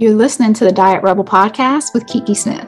You're listening to the Diet Rebel podcast with Kiki Smith.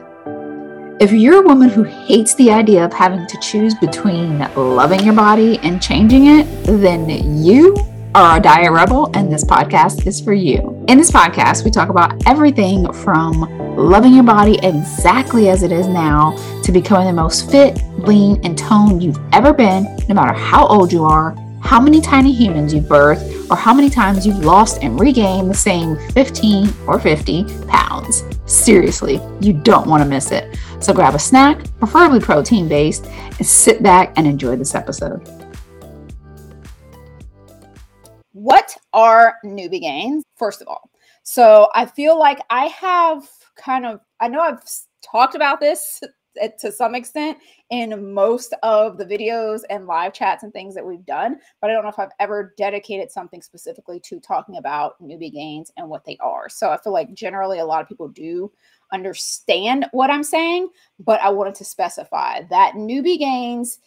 If you're a woman who hates the idea of having to choose between loving your body and changing it, then you are a diet rebel, and this podcast is for you. In this podcast, we talk about everything from loving your body exactly as it is now to becoming the most fit, lean, and toned you've ever been, no matter how old you are, how many tiny humans you've birthed, or how many times you've lost and regained the same 15 or 50 pounds. Seriously, you don't want to miss it. So grab a snack, preferably protein based, and sit back and enjoy this episode. What are newbie gains? First of all, so I feel like I have kind of, I know I've talked about this to some extent in most of the videos and live chats and things that we've done, but I don't know if I've ever dedicated something specifically to talking about newbie gains and what they are. So I feel like generally a lot of people do understand what I'm saying, but I wanted to specify that newbie gains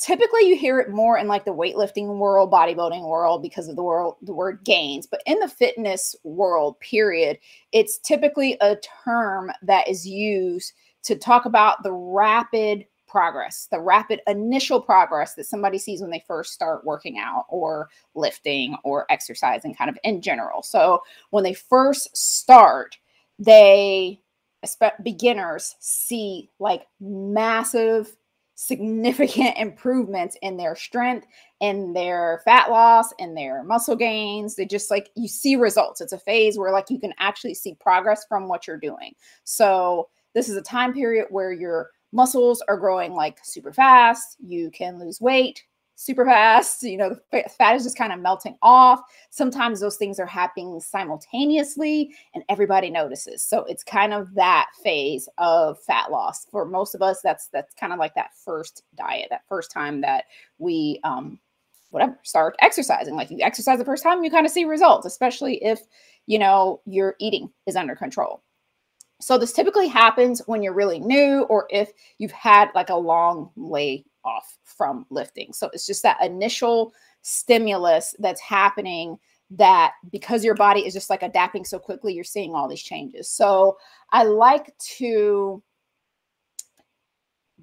typically you hear it more in like the weightlifting world bodybuilding world because of the world the word gains but in the fitness world period it's typically a term that is used to talk about the rapid progress, the rapid initial progress that somebody sees when they first start working out or lifting or exercising, kind of in general. So when they first start, they beginners see like massive significant improvements in their strength in their fat loss and their muscle gains. They just like you see results. It's a phase where like you can actually see progress from what you're doing. So this is a time period where your muscles are growing like super fast. You can lose weight super fast. You know, the fat is just kind of melting off. Sometimes those things are happening simultaneously and everybody notices. So it's kind of that phase of fat loss. For most of us, that's that's kind of like that first diet, that first time that we um whatever start exercising. Like you exercise the first time, you kind of see results, especially if you know your eating is under control. So this typically happens when you're really new or if you've had like a long lay off from lifting. So it's just that initial stimulus that's happening that because your body is just like adapting so quickly, you're seeing all these changes. So I like to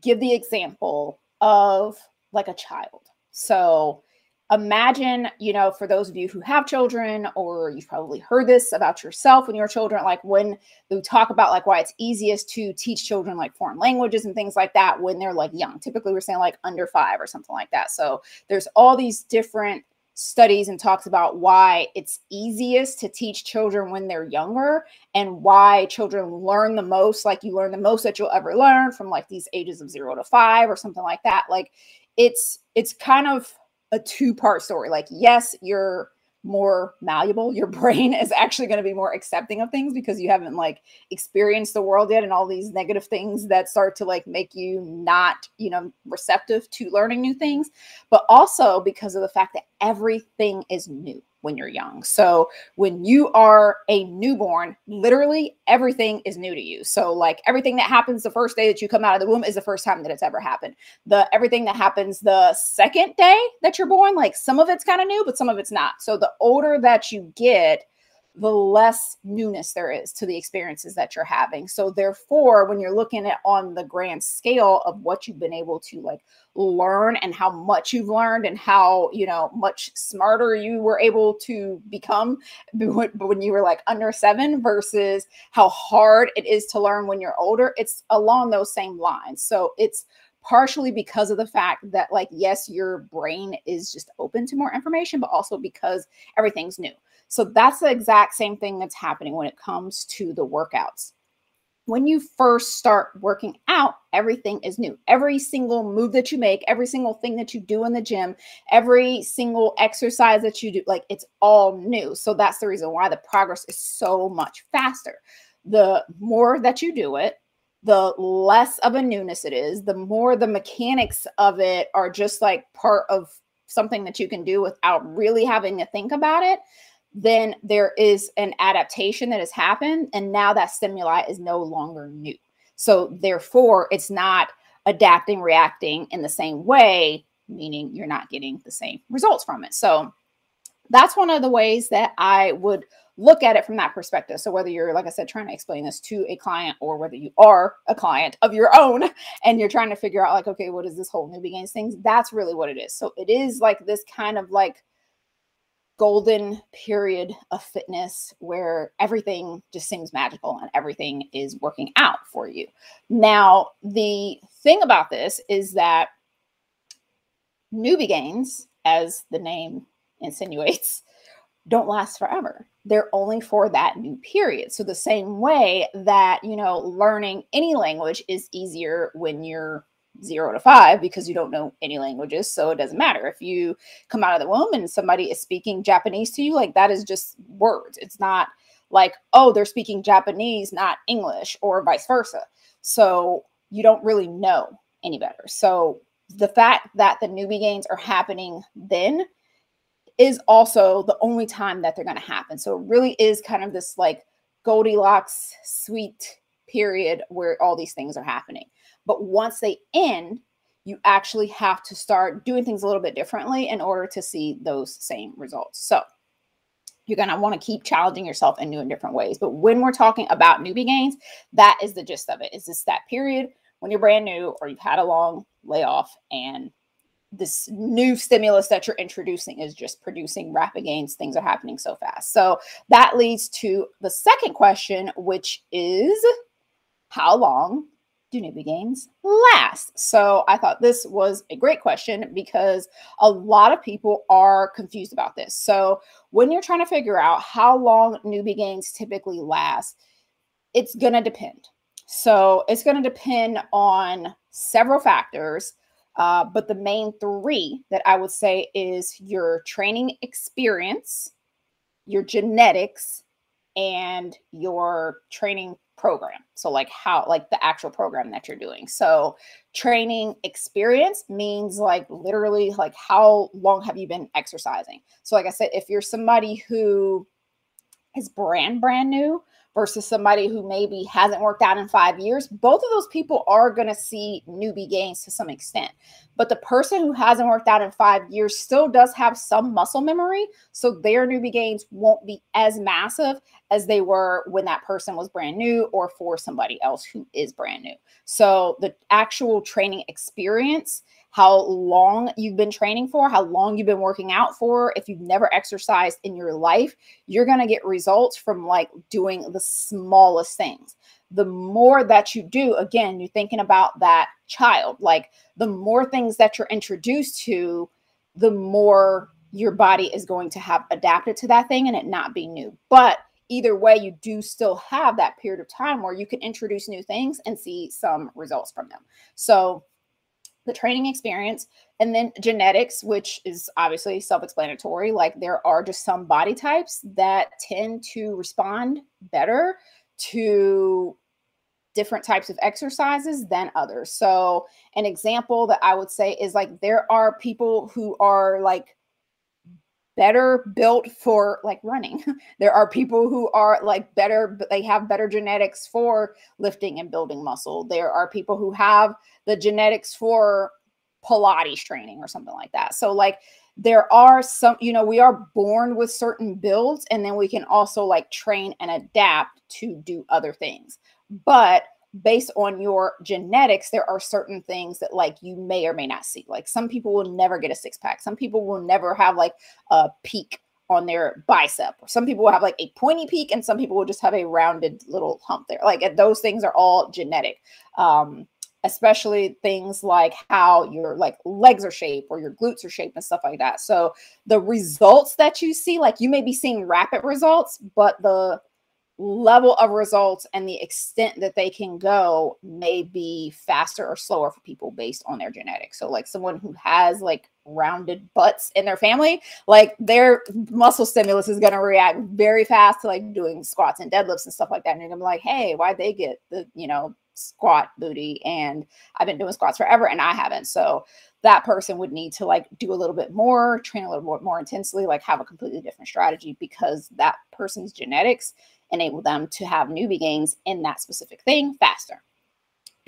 give the example of like a child. So imagine, you know, for those of you who have children, or you've probably heard this about yourself when your children, like when we talk about like why it's easiest to teach children like foreign languages and things like that when they're like young. Typically, we're saying like under five or something like that. So there's all these different studies and talks about why it's easiest to teach children when they're younger and why children learn the most like you learn the most that you'll ever learn from like these ages of 0 to 5 or something like that like it's it's kind of a two part story. Like, yes, you're more malleable. Your brain is actually going to be more accepting of things because you haven't like experienced the world yet and all these negative things that start to like make you not, you know, receptive to learning new things, but also because of the fact that everything is new when you're young. So when you are a newborn, literally everything is new to you. So like everything that happens the first day that you come out of the womb is the first time that it's ever happened. The everything that happens the second day that you're born, like some of it's kind of new, but some of it's not. So the older that you get, the less newness there is to the experiences that you're having. So therefore, when you're looking at on the grand scale of what you've been able to like learn and how much you've learned and how, you know, much smarter you were able to become when you were like under 7 versus how hard it is to learn when you're older, it's along those same lines. So it's partially because of the fact that like yes your brain is just open to more information but also because everything's new so that's the exact same thing that's happening when it comes to the workouts when you first start working out, everything is new. Every single move that you make, every single thing that you do in the gym, every single exercise that you do, like it's all new. So that's the reason why the progress is so much faster. The more that you do it, the less of a newness it is, the more the mechanics of it are just like part of something that you can do without really having to think about it, then there is an adaptation that has happened. And now that stimuli is no longer new. So therefore, it's not adapting, reacting in the same way, meaning you're not getting the same results from it. So that's one of the ways that I would look at it from that perspective. So whether you're, like I said, trying to explain this to a client or whether you are a client of your own and you're trying to figure out like, okay, what is this whole newbie gains things? That's really what it is. So it is like this kind of like golden period of fitness where everything just seems magical and everything is working out for you. Now, the thing about this is that newbie gains, as the name insinuates, don't last forever. They're only for that new period. So, the same way that, you know, learning any language is easier when you're zero to five because you don't know any languages. So it doesn't matter. If you come out of the womb and somebody is speaking Japanese to you, like that is just words. It's not like, oh, they're speaking Japanese, not English, or vice versa. So you don't really know any better. So the fact that the newbie gains are happening then is also the only time that they're going to happen. So it really is kind of this like Goldilocks sweet period where all these things are happening. But once they end, you actually have to start doing things a little bit differently in order to see those same results. So you're going to want to keep challenging yourself in new and different ways. But when we're talking about newbie gains, that is the gist of it. Is this that period when you're brand new or you've had a long layoff and this new stimulus that you're introducing is just producing rapid gains. Things are happening so fast. So that leads to the second question, which is how long do newbie gains last? So I thought this was a great question because a lot of people are confused about this. So when you're trying to figure out how long newbie gains typically last, it's going to depend. So it's going to depend on several factors. Uh, but the main three that I would say is your training experience, your genetics, and your training program. So like how like the actual program that you're doing. So training experience means like literally like how long have you been exercising? So like I said if you're somebody who is brand brand new versus somebody who maybe hasn't worked out in 5 years, both of those people are going to see newbie gains to some extent. But the person who hasn't worked out in 5 years still does have some muscle memory, so their newbie gains won't be as massive as they were when that person was brand new or for somebody else who is brand new. So the actual training experience, how long you've been training for, how long you've been working out for, if you've never exercised in your life, you're going to get results from like doing the smallest things. The more that you do, again, you're thinking about that child, like the more things that you're introduced to, the more your body is going to have adapted to that thing and it not be new. But either way, you do still have that period of time where you can introduce new things and see some results from them. So, the training experience and then genetics, which is obviously self explanatory. Like, there are just some body types that tend to respond better to different types of exercises than others. So, an example that I would say is like there are people who are like better built for like running. there are people who are like better, they have better genetics for lifting and building muscle. There are people who have the genetics for Pilates training or something like that. So, like, there are some, you know, we are born with certain builds, and then we can also like train and adapt to do other things. But based on your genetics, there are certain things that like you may or may not see. Like some people will never get a six pack. Some people will never have like a peak on their bicep. Some people will have like a pointy peak and some people will just have a rounded little hump there. Like those things are all genetic. Um, especially things like how your like legs are shaped or your glutes are shaped and stuff like that. So the results that you see, like you may be seeing rapid results, but the level of results and the extent that they can go may be faster or slower for people based on their genetics. So, like someone who has like rounded butts in their family, like their muscle stimulus is going to react very fast to like doing squats and deadlifts and stuff like that. And you're like, hey, why'd they get the, you know, squat booty? And I've been doing squats forever and I haven't. So, that person would need to like do a little bit more, train a little more, more intensely, like have a completely different strategy because that person's genetics enable them to have newbie gains in that specific thing faster.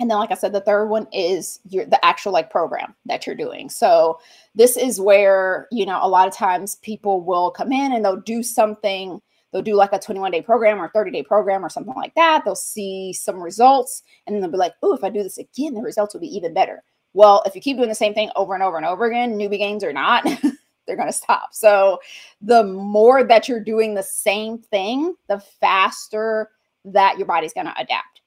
And then, like I said, the third one is your the actual like program that you're doing. So this is where you know a lot of times people will come in and they'll do something they'll do like a 21 day program or 30 day program or something like that. They'll see some results and then they'll be like, oh, if I do this again, the results will be even better. Well, if you keep doing the same thing over and over and over again, newbie gains or not, they're going to stop. So the more that you're doing the same thing, the faster that your body's going to adapt.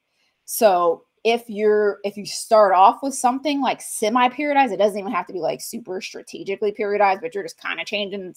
So if you're if you start off with something like semi periodized, it doesn't even have to be like super strategically periodized, but you're just kind of changing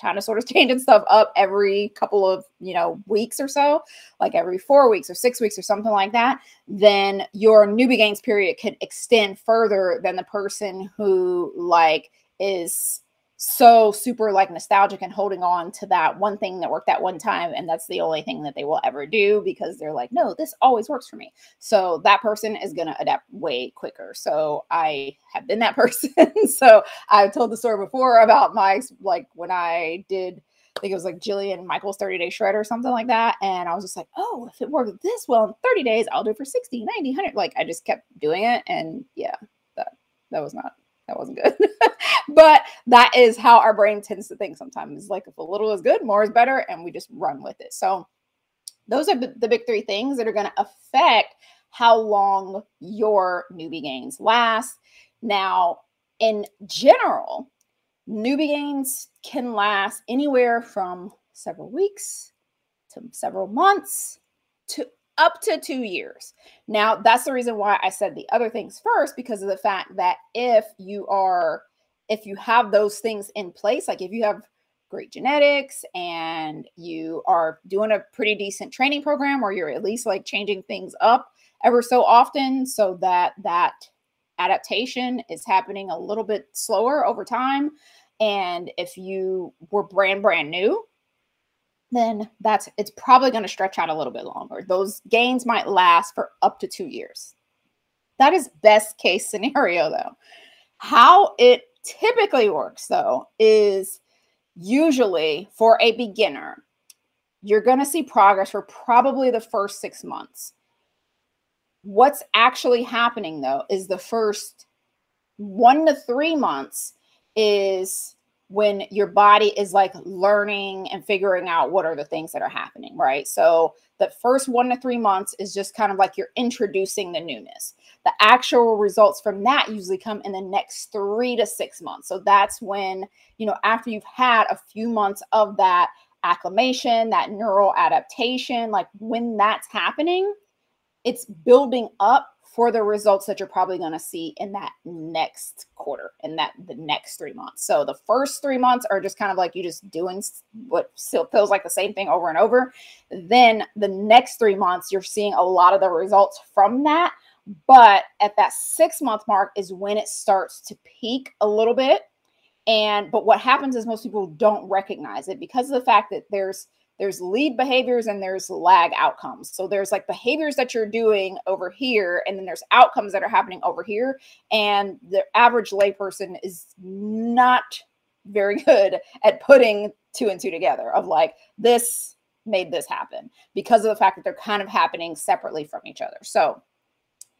kind of sort of changing stuff up every couple of you know weeks or so like every four weeks or six weeks or something like that then your newbie gains period could extend further than the person who like is so super like nostalgic and holding on to that one thing that worked that one time and that's the only thing that they will ever do because they're like no this always works for me so that person is going to adapt way quicker so i have been that person so i've told the story before about my like when i did I think it was like Jillian Michaels 30 day shred or something like that. And I was just like, oh, if it worked this well in 30 days, I'll do it for 60, 90, 100. Like I just kept doing it. And yeah, that, that was not that wasn't good. but that is how our brain tends to think sometimes. Like if a little is good, more is better, and we just run with it. So those are the big three things that are going to affect how long your newbie gains last. Now, in general, newbie gains can last anywhere from several weeks to several months to up to two years. Now, that's the reason why I said the other things first, because of the fact that if you are, if you have those things in place, like if you have great genetics and you are doing a pretty decent training program, or you're at least like changing things up ever so often so that that adaptation is happening a little bit slower over time. And if you were brand, brand new, then that's it's probably going to stretch out a little bit longer. Those gains might last for up to two years. That is best case scenario, though. How it typically works, though, is usually for a beginner, you're going to see progress for probably the first six months. What's actually happening, though, is the first one to three months is when your body is like learning and figuring out what are the things that are happening, right? So the first one to three months is just kind of like you're introducing the newness. The actual results from that usually come in the next three to six months. So that's when, you know, after you've had a few months of that acclimation, that neural adaptation, like when that's happening, it's building up for the results that you're probably going to see in that next quarter in that the next three months so the first three months are just kind of like you just doing what still feels like the same thing over and over then the next three months you're seeing a lot of the results from that but at that six month mark is when it starts to peak a little bit and but what happens is most people don't recognize it because of the fact that there's there's lead behaviors and there's lag outcomes. So there's like behaviors that you're doing over here, and then there's outcomes that are happening over here. And the average layperson is not very good at putting two and two together of like this made this happen because of the fact that they're kind of happening separately from each other. So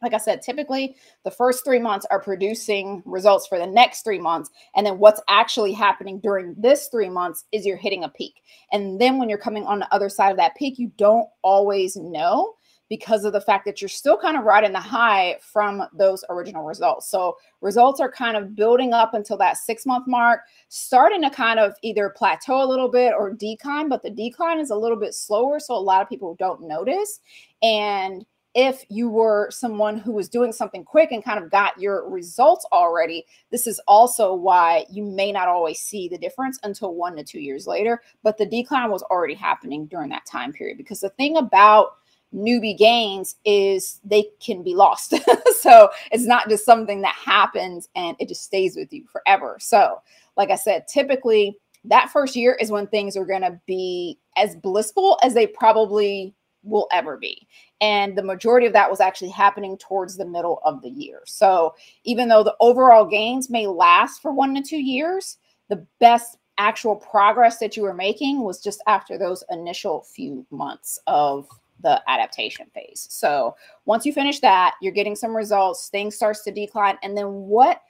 like I said, typically the first three months are producing results for the next three months. And then what's actually happening during this three months is you're hitting a peak. And then when you're coming on the other side of that peak, you don't always know because of the fact that you're still kind of riding the high from those original results. So results are kind of building up until that six month mark, starting to kind of either plateau a little bit or decline, but the decline is a little bit slower. So a lot of people don't notice. And if you were someone who was doing something quick and kind of got your results already, this is also why you may not always see the difference until one to two years later. But the decline was already happening during that time period because the thing about newbie gains is they can be lost. so it's not just something that happens and it just stays with you forever. So, like I said, typically that first year is when things are going to be as blissful as they probably will ever be. And the majority of that was actually happening towards the middle of the year. So even though the overall gains may last for one to two years, the best actual progress that you were making was just after those initial few months of the adaptation phase. So once you finish that, you're getting some results, things starts to decline. And then what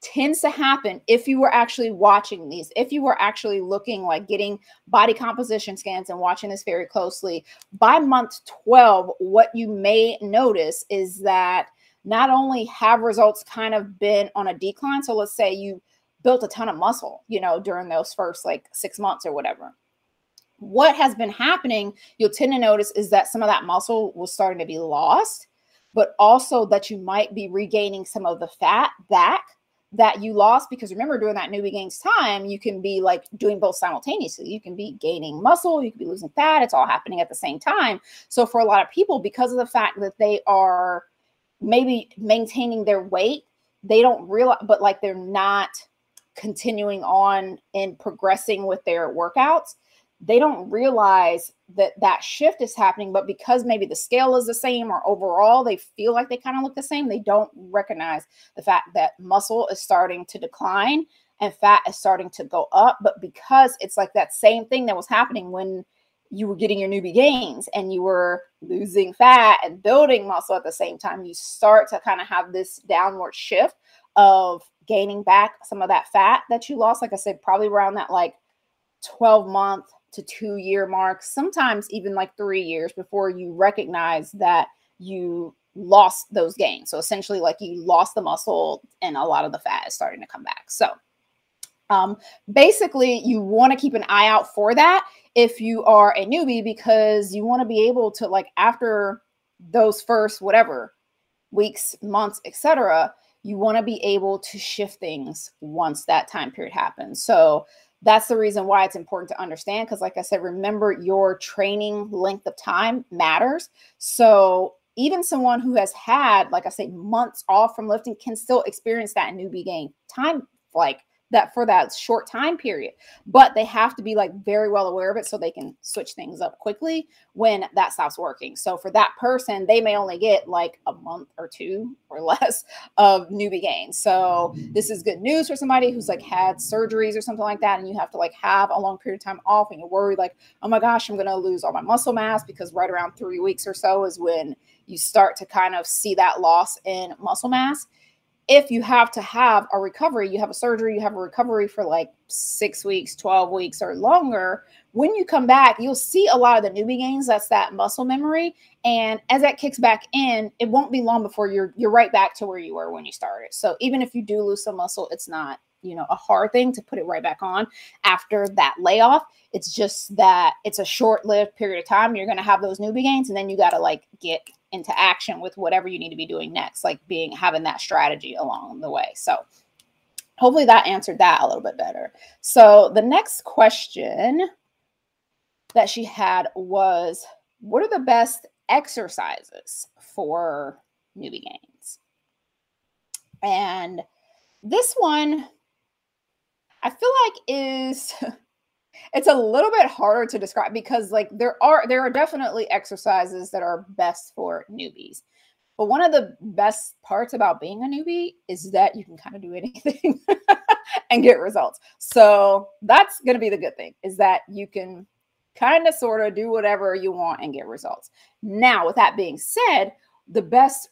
tends to happen if you were actually watching these, if you were actually looking like getting body composition scans and watching this very closely. By month 12, what you may notice is that not only have results kind of been on a decline, so let's say you built a ton of muscle, you know, during those first like six months or whatever. What has been happening, you'll tend to notice is that some of that muscle was starting to be lost, but also that you might be regaining some of the fat back that you lost because remember during that newbie gains time you can be like doing both simultaneously. You can be gaining muscle you can be losing fat it's all happening at the same time. So for a lot of people because of the fact that they are maybe maintaining their weight they don't realize but like they're not continuing on and progressing with their workouts they don't realize that that shift is happening but because maybe the scale is the same or overall they feel like they kind of look the same they don't recognize the fact that muscle is starting to decline and fat is starting to go up but because it's like that same thing that was happening when you were getting your newbie gains and you were losing fat and building muscle at the same time you start to kind of have this downward shift of gaining back some of that fat that you lost like i said probably around that like 12 month to two year mark, sometimes even like three years before you recognize that you lost those gains. So essentially, like you lost the muscle and a lot of the fat is starting to come back. So um, basically, you want to keep an eye out for that if you are a newbie because you want to be able to like after those first whatever weeks, months, etc. You want to be able to shift things once that time period happens. So that's the reason why it's important to understand because like i said remember your training length of time matters. So even someone who has had like i say months off from lifting can still experience that newbie gain time like that for that short time period but they have to be like very well aware of it so they can switch things up quickly when that stops working. So for that person they may only get like a month or two or less of newbie gains so this is good news for somebody who's like had surgeries or something like that and you have to like have a long period of time off and you're worried like oh my gosh i'm to lose all my muscle mass because right around three weeks or so is when you start to kind of see that loss in muscle mass if you have to have a recovery, you have a surgery, you have a recovery for like six weeks, 12 weeks, or longer. When you come back, you'll see a lot of the newbie gains. That's that muscle memory. And as that kicks back in, it won't be long before you're you're right back to where you were when you started. So even if you do lose some muscle, it's not you know a hard thing to put it right back on after that layoff it's just that it's a short-lived period of time you're going to have those newbie gains and then you got to like get into action with whatever you need to be doing next, like being having that strategy along the way. So hopefully that answered that a little bit better. So the next question that she had was what are the best exercises for newbie gains? And this one I feel like is it's a little bit harder to describe because like there are there are definitely exercises that are best for newbies but one of the best parts about being a newbie is that you can kind of do anything and get results so that's going to be the good thing is that you can kind of sort of do whatever you want and get results. Now with that being said the best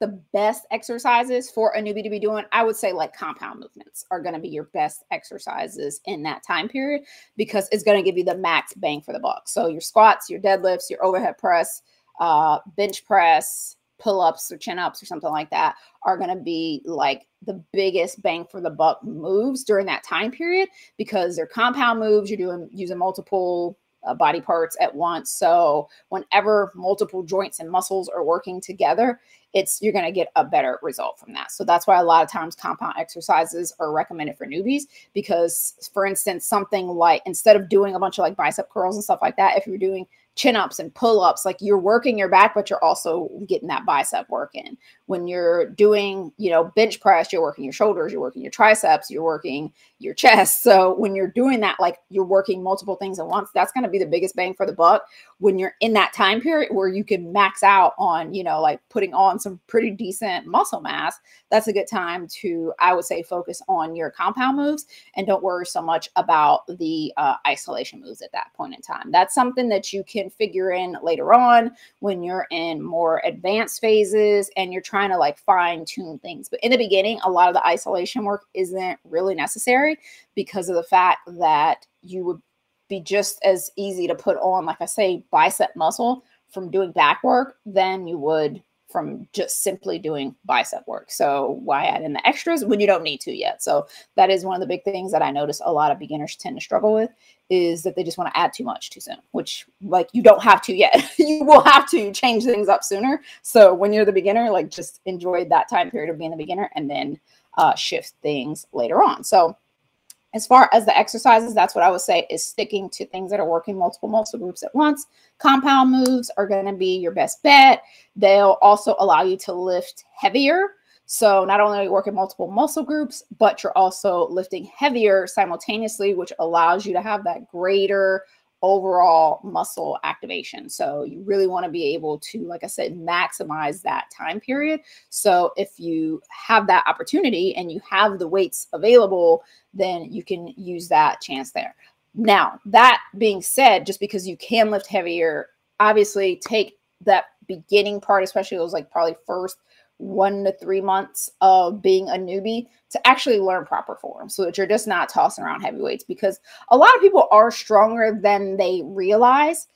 the best exercises for a newbie to be doing, I would say like compound movements are going to be your best exercises in that time period because it's going to give you the max bang for the buck. So your squats, your deadlifts, your overhead press, uh, bench press, pull ups or chin ups or something like that are going to be like the biggest bang for the buck moves during that time period because they're compound moves. You're doing using multiple uh, body parts at once. So whenever multiple joints and muscles are working together, it's you're going to get a better result from that. So that's why a lot of times compound exercises are recommended for newbies because for instance, something like instead of doing a bunch of like bicep curls and stuff like that, if you're doing chin ups and pull ups, like you're working your back, but you're also getting that bicep work in. When you're doing, you know, bench press, you're working your shoulders, you're working your triceps, you're working your chest. So when you're doing that, like you're working multiple things at once, that's going to be the biggest bang for the buck when you're in that time period where you can max out on, you know, like putting on some pretty decent muscle mass. That's a good time to, I would say, focus on your compound moves and don't worry so much about the uh, isolation moves at that point in time. That's something that you can figure in later on when you're in more advanced phases and you're trying to like fine tune things. But in the beginning, a lot of the isolation work isn't really necessary because of the fact that you would be just as easy to put on, like I say, bicep muscle from doing back work than you would from just simply doing bicep work. So why add in the extras when you don't need to yet? So that is one of the big things that I notice a lot of beginners tend to struggle with is that they just want to add too much too soon, which like you don't have to yet. you will have to change things up sooner. So when you're the beginner, like just enjoy that time period of being the beginner and then uh, shift things later on. So as far as the exercises, that's what I would say is sticking to things that are working multiple muscle groups at once. Compound moves are going to be your best bet. They'll also allow you to lift heavier. So not only are you working multiple muscle groups, but you're also lifting heavier simultaneously, which allows you to have that greater overall muscle activation. So you really want to be able to, like I said, maximize that time period. So if you have that opportunity and you have the weights available, then you can use that chance there. Now, that being said, just because you can lift heavier, obviously take that beginning part, especially those like probably first one to three months of being a newbie to actually learn proper form so that you're just not tossing around heavy weights because a lot of people are stronger than they realize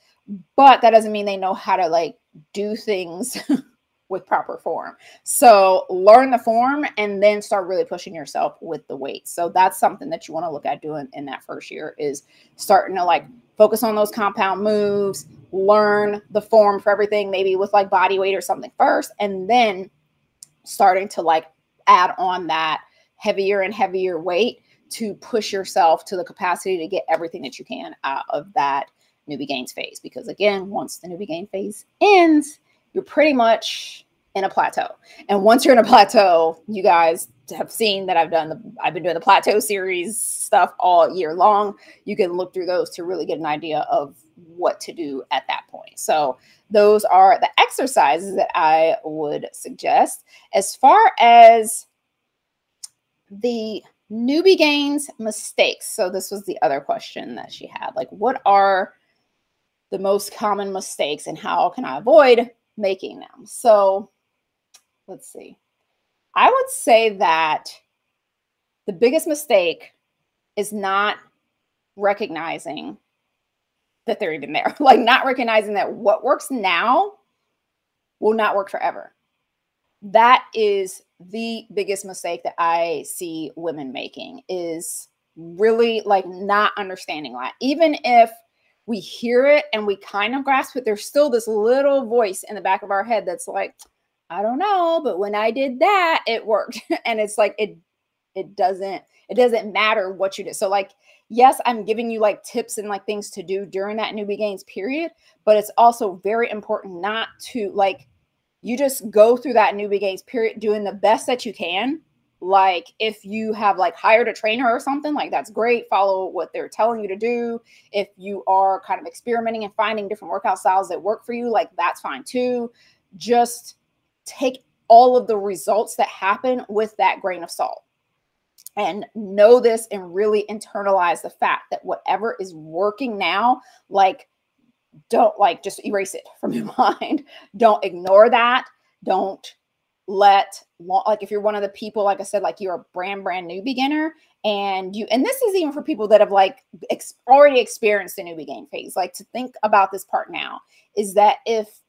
but that doesn't mean they know how to like do things with proper form. So learn the form and then start really pushing yourself with the weights so that's something that you want to look at doing in that first year is starting to like focus on those compound moves learn the form for everything maybe with like body weight or something first and then starting to like add on that heavier and heavier weight to push yourself to the capacity to get everything that you can out of that newbie gains phase. Because again, once the newbie gain phase ends, you're pretty much in a plateau. And once you're in a plateau, you guys have seen that I've done the I've been doing the plateau series stuff all year long. You can look through those to really get an idea of what to do at that point. So those are the exercises that I would suggest. As far as the newbie gains mistakes. So this was the other question that she had. Like what are the most common mistakes and how can I avoid making them? So let's see. I would say that the biggest mistake is not recognizing that they're even there. like not recognizing that what works now will not work forever. That is the biggest mistake that I see women making is really like not understanding that. Even if we hear it and we kind of grasp it, there's still this little voice in the back of our head that's like, I don't know, but when I did that, it worked. and it's like it it doesn't it doesn't matter what you do. So like yes, I'm giving you like tips and like things to do during that newbie gains period, but it's also very important not to like you just go through that newbie gains period doing the best that you can. Like if you have like hired a trainer or something, like that's great. Follow what they're telling you to do. If you are kind of experimenting and finding different workout styles that work for you, like that's fine too. Just take all of the results that happen with that grain of salt and know this and really internalize the fact that whatever is working now, like, don't like just erase it from your mind. Don't ignore that. Don't let like if you're one of the people like i said like you're a brand brand new beginner and you and this is even for people that have like ex- already experienced the newbie gains phase like to think about this part now is that if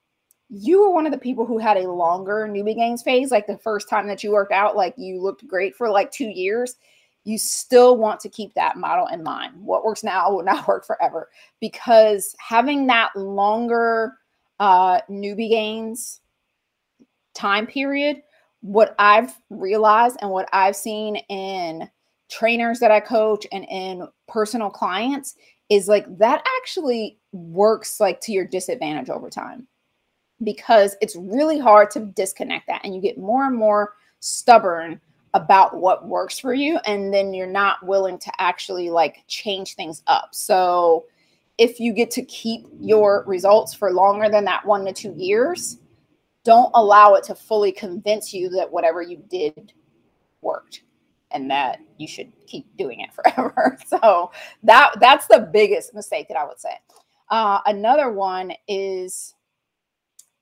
you were one of the people who had a longer newbie gains phase, like the first time that you worked out, like you looked great for like two years. You still want to keep that model in mind. What works now will not work forever because having that longer uh, newbie gains time period, what I've realized and what I've seen in trainers that I coach and in personal clients is like that actually works like to your disadvantage over time because it's really hard to disconnect that and you get more and more stubborn about what works for you and then you're not willing to actually like change things up. So if you get to keep your results for longer than that 1 to 2 years, don't allow it to fully convince you that whatever you did worked and that you should keep doing it forever. so that that's the biggest mistake that I would say. Uh, another one is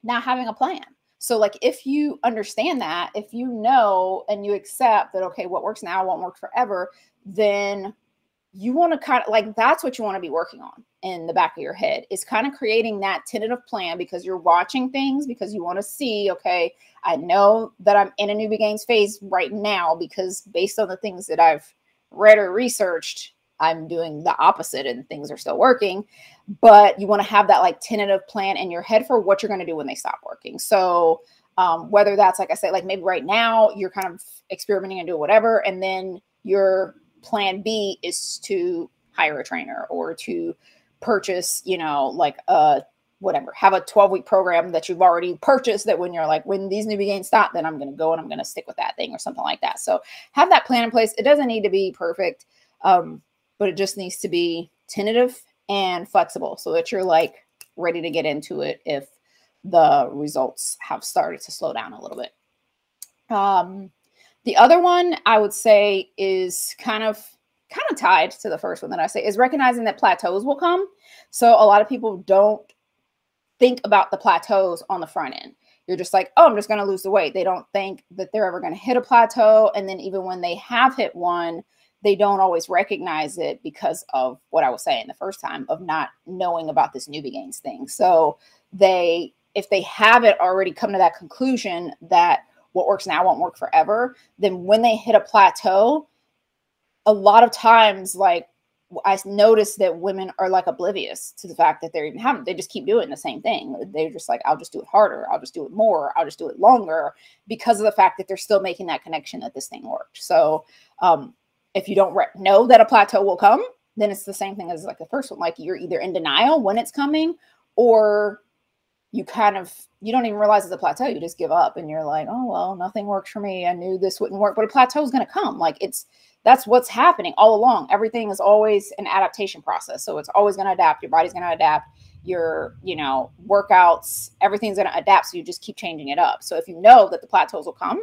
not having a plan. So, like, if you understand that, if you know and you accept that, okay, what works now won't work forever, then you want to kind of like that's what you want to be working on in the back of your head is kind of creating that tentative plan because you're watching things because you want to see okay i know that i'm in a newbie gains phase right now because based on the things that i've read or researched i'm doing the opposite and things are still working but you want to have that like tentative plan in your head for what you're going to do when they stop working so um, whether that's like i said like maybe right now you're kind of experimenting and doing whatever and then you're plan B is to hire a trainer or to purchase, you know, like a whatever, have a 12 week program that you've already purchased that when you're like, when these newbie gains stop, then I'm going to go and I'm going to stick with that thing or something like that. So have that plan in place. It doesn't need to be perfect, um, but it just needs to be tentative and flexible so that you're like ready to get into it if the results have started to slow down a little bit. Um, the other one I would say is kind of kind of tied to the first one that I say is recognizing that plateaus will come. So a lot of people don't think about the plateaus on the front end. You're just like, oh, I'm just going to lose the weight. They don't think that they're ever going to hit a plateau. And then even when they have hit one, they don't always recognize it because of what I was saying the first time of not knowing about this newbie gains thing. So they, if they haven't already come to that conclusion that what works now won't work forever, then when they hit a plateau, a lot of times, like I notice that women are like oblivious to the fact that they're even having, they just keep doing the same thing. They're just like, I'll just do it harder. I'll just do it more. I'll just do it longer because of the fact that they're still making that connection that this thing worked. So, um, if you don't re- know that a plateau will come, then it's the same thing as like the first one. Like you're either in denial when it's coming or you kind of you don't even realize it's a plateau. You just give up and you're like oh well nothing works for me. I knew this wouldn't work. But a plateau is going to come. Like it's that's what's happening all along. Everything is always an adaptation process. So it's always going to adapt. Your body's going to adapt. Your you know workouts everything's going to adapt. So you just keep changing it up. So if you know that the plateaus will come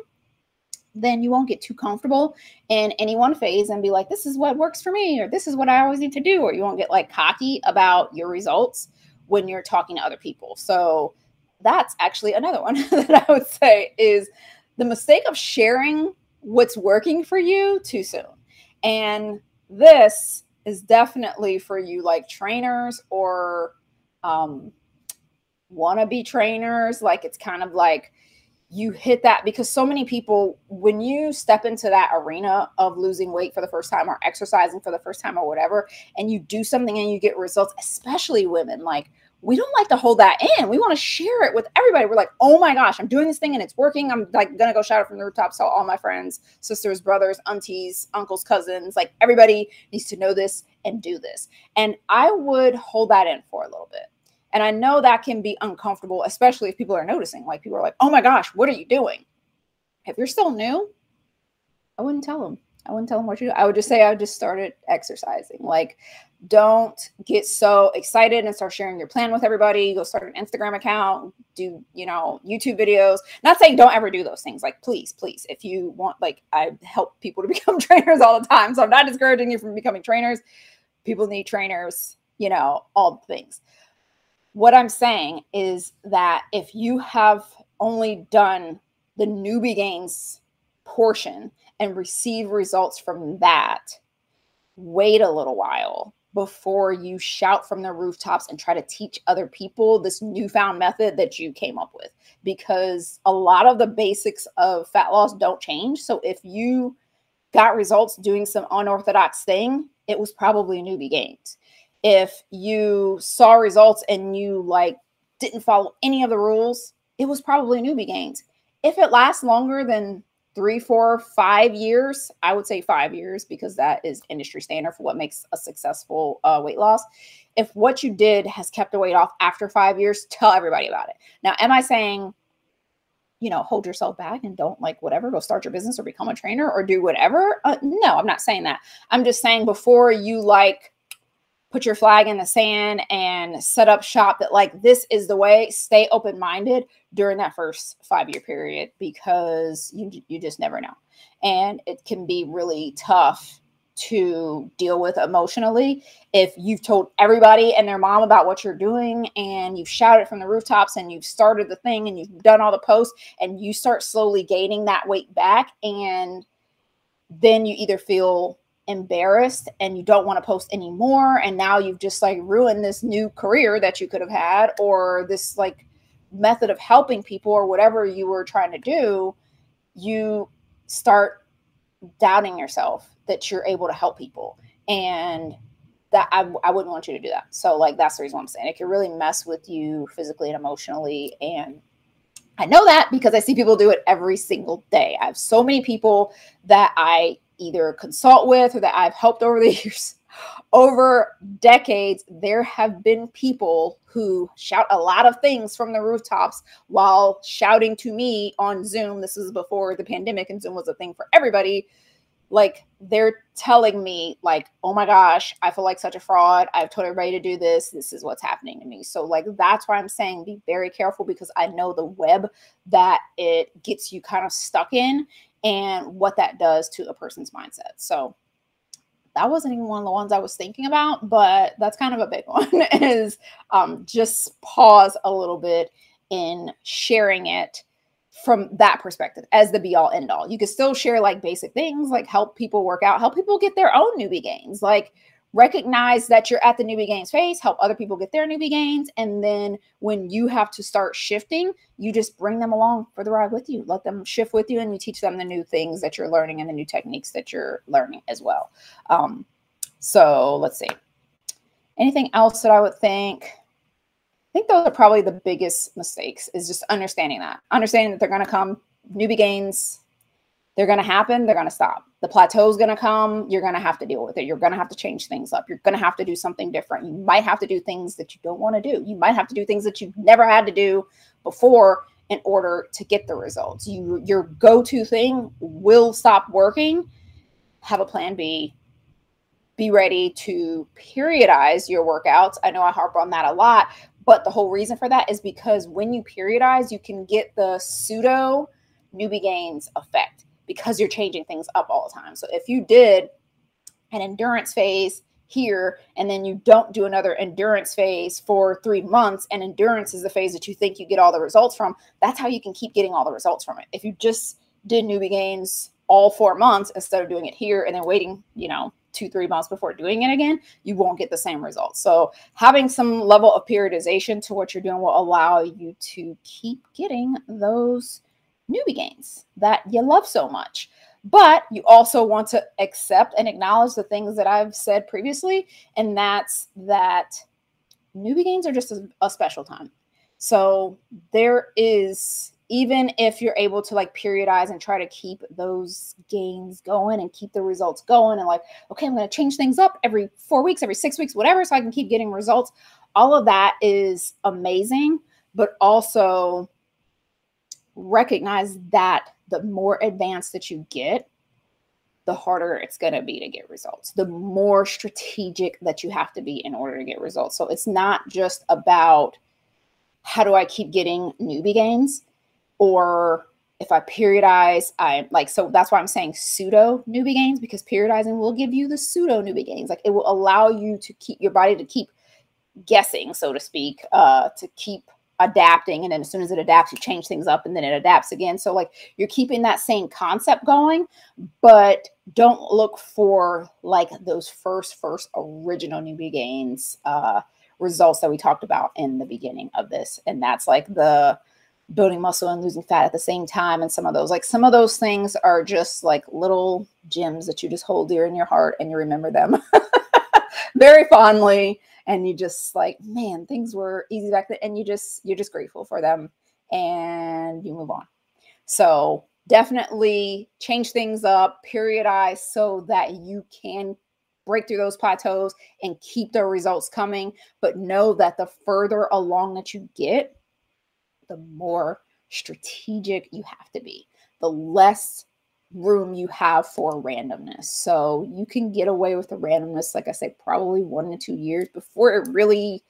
then you won't get too comfortable in any one phase and be like this is what works for me or this is what i always need to do or you won't get like cocky about your results when you're talking to other people. So that's actually another one that I would say is the mistake of sharing what's working for you too soon. And this is definitely for you like trainers or um wannabe trainers like it's kind of like you hit that because so many people when you step into that arena of losing weight for the first time or exercising for the first time or whatever and you do something and you get results especially women like we don't like to hold that in. We want to share it with everybody. We're like, oh my gosh, I'm doing this thing and it's working. I'm like gonna go shout it from the rooftops. Tell all my friends, sisters, brothers, aunties, uncles, cousins, like everybody needs to know this and do this. And I would hold that in for a little bit. And I know that can be uncomfortable, especially if people are noticing. Like people are like, oh my gosh, what are you doing? If you're still new, I wouldn't tell them. I wouldn't tell them what you do. I would just say I just started exercising. Like don't get so excited and start sharing your plan with everybody. Go start an Instagram account, do, you know, YouTube videos. Not saying don't ever do those things. Like, please, please, if you want, like, I help people to become trainers all the time. So I'm not discouraging you from becoming trainers. People need trainers, you know, all the things. What I'm saying is that if you have only done the newbie gains portion and receive results from that, wait a little while before you shout from the rooftops and try to teach other people this newfound method that you came up with. Because a lot of the basics of fat loss don't change. So if you got results doing some unorthodox thing it was probably newbie gains if you saw results and you like didn't follow any of the rules it was probably newbie gains if it lasts longer than three, four, five years. I would say five years because that is industry standard for what makes a successful uh, weight loss. If what you did has kept the weight off after five years, tell everybody about it. Now, am I saying you know, hold yourself back and don't like whatever, go start your business or become a trainer or do whatever. Uh, no, I'm not saying that. I'm just saying before you like put your flag in the sand and set up shop that like this is the way, stay open minded during that first five year period because you, you just never know. And it can be really tough to deal with emotionally if you've told everybody and their mom about what you're doing and you've shouted from the rooftops and you've started the thing and you've done all the posts and you start slowly gaining that weight back and then you either feel embarrassed and you don't want to post anymore and now you've just like ruined this new career that you could have had or this like method of helping people or whatever you were trying to do you start doubting yourself that you're able to help people. And that I, I wouldn't want you to do that. So like that's the reason I'm saying it can really mess with you physically and emotionally. And I know that because I see people do it every single day. I have so many people that I either consult with or that I've helped over the years. Over decades, there have been people who shout a lot of things from the rooftops while shouting to me on Zoom. This is before the pandemic, and Zoom was a thing for everybody like they're telling me like oh my gosh i feel like such a fraud i've told everybody to do this this is what's happening to me so like that's why i'm saying be very careful because i know the web that it gets you kind of stuck in and what that does to a person's mindset so that wasn't even one of the ones i was thinking about but that's kind of a big one is um, just pause a little bit in sharing it from that perspective as the be all end all. You could still share like basic things like help people work out, help people get their own newbie gains, like recognize that you're at the newbie gains phase, help other people get their newbie gains. And then when you have to start shifting, you just bring them along for the ride with you, let them shift with you, and you teach them the new things that you're learning and the new techniques that you're learning as well. Um, so let's see. Anything else that I would think? I think those are probably the biggest mistakes is just understanding that, understanding that they're going to come newbie gains. They're going to happen. They're going to stop. The plateau is going to come. You're going to have to deal with it. You're going to have to change things up. You're going to have to do something different. You might have to do things that you don't want to do. You might have to do things that you've never had to do before in order to get the results. You your go-to thing will stop working. Have a plan B. Be ready to periodize your workouts. I know I harp on that a lot, but the whole reason for that is because when you periodize, you can get the pseudo newbie gains effect because you're changing things up all the time. So if you did an endurance phase here and then you don't do another endurance phase for three months and endurance is the phase that you think you get all the results from that's how you can keep getting all the results from it if you just did newbie gains all four months instead of doing it here and then waiting you know two, three months before doing it again, you won't get the same results. So, having some level of periodization to what you're doing will allow you to keep getting those newbie gains that you love so much. But you also want to accept and acknowledge the things that I've said previously, and that's that newbie gains are just a, a special time. So, there is even if you're able to like periodize and try to keep those gains going and keep the results going and like okay i'm going to change things up every four weeks every six weeks whatever so i can keep getting results all of that is amazing but also recognize that the more advanced that you get the harder it's going to be to get results the more strategic that you have to be in order to get results so it's not just about how do i keep getting newbie gains or if I periodize, I like so that's why I'm saying pseudo newbie gains because periodizing will give you the pseudo newbie gains. Like it will allow you to keep your body to keep guessing, so to speak, uh, to keep adapting. And then as soon as it adapts, you change things up and then it adapts again. So like you're keeping that same concept going, but don't look for like those first, first original newbie gains uh results that we talked about in the beginning of this. And that's like the building muscle and losing fat at the same time and some of those like some of those things are just like little gems that you just hold dear in your heart and you remember them very fondly and you just like man things were easy back then and you just you're just grateful for them and you move on. So definitely change things up periodize so that you can break through those plateaus and keep the results coming but know that the further along that you get the more strategic you have to be, the less room you have for randomness. So you can get away with the randomness, like I say, probably one to two years before it really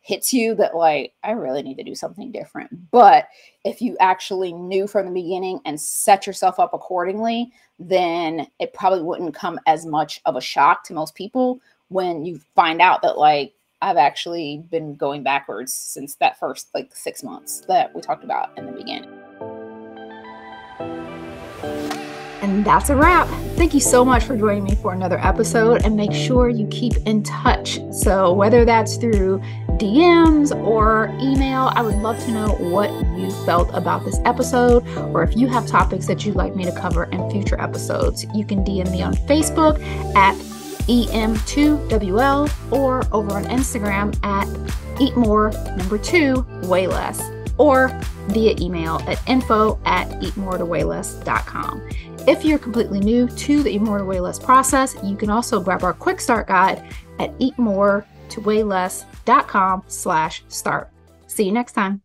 hits you that like I really need to do something different. But if you actually knew from the beginning and set yourself up accordingly, then it probably wouldn't come as much of a shock to most people when you find out that like I've actually been going backwards since that first like 6 months that we talked about in the beginning. And that's a wrap. Thank you so much for joining me for another episode and make sure you keep in touch. So, whether that's through DMs or email, I would love to know what you felt about this episode or if you have topics that you'd like me to cover in future episodes. You can DM me on Facebook at EM2WL or over on Instagram at Eat More number two, weigh less, or via email at info at eatmoretoweighless.com. If you're completely new to the Eat More to Weigh Less process, you can also grab our quick start guide at eatmoretoweighless.com slash start. See you next time.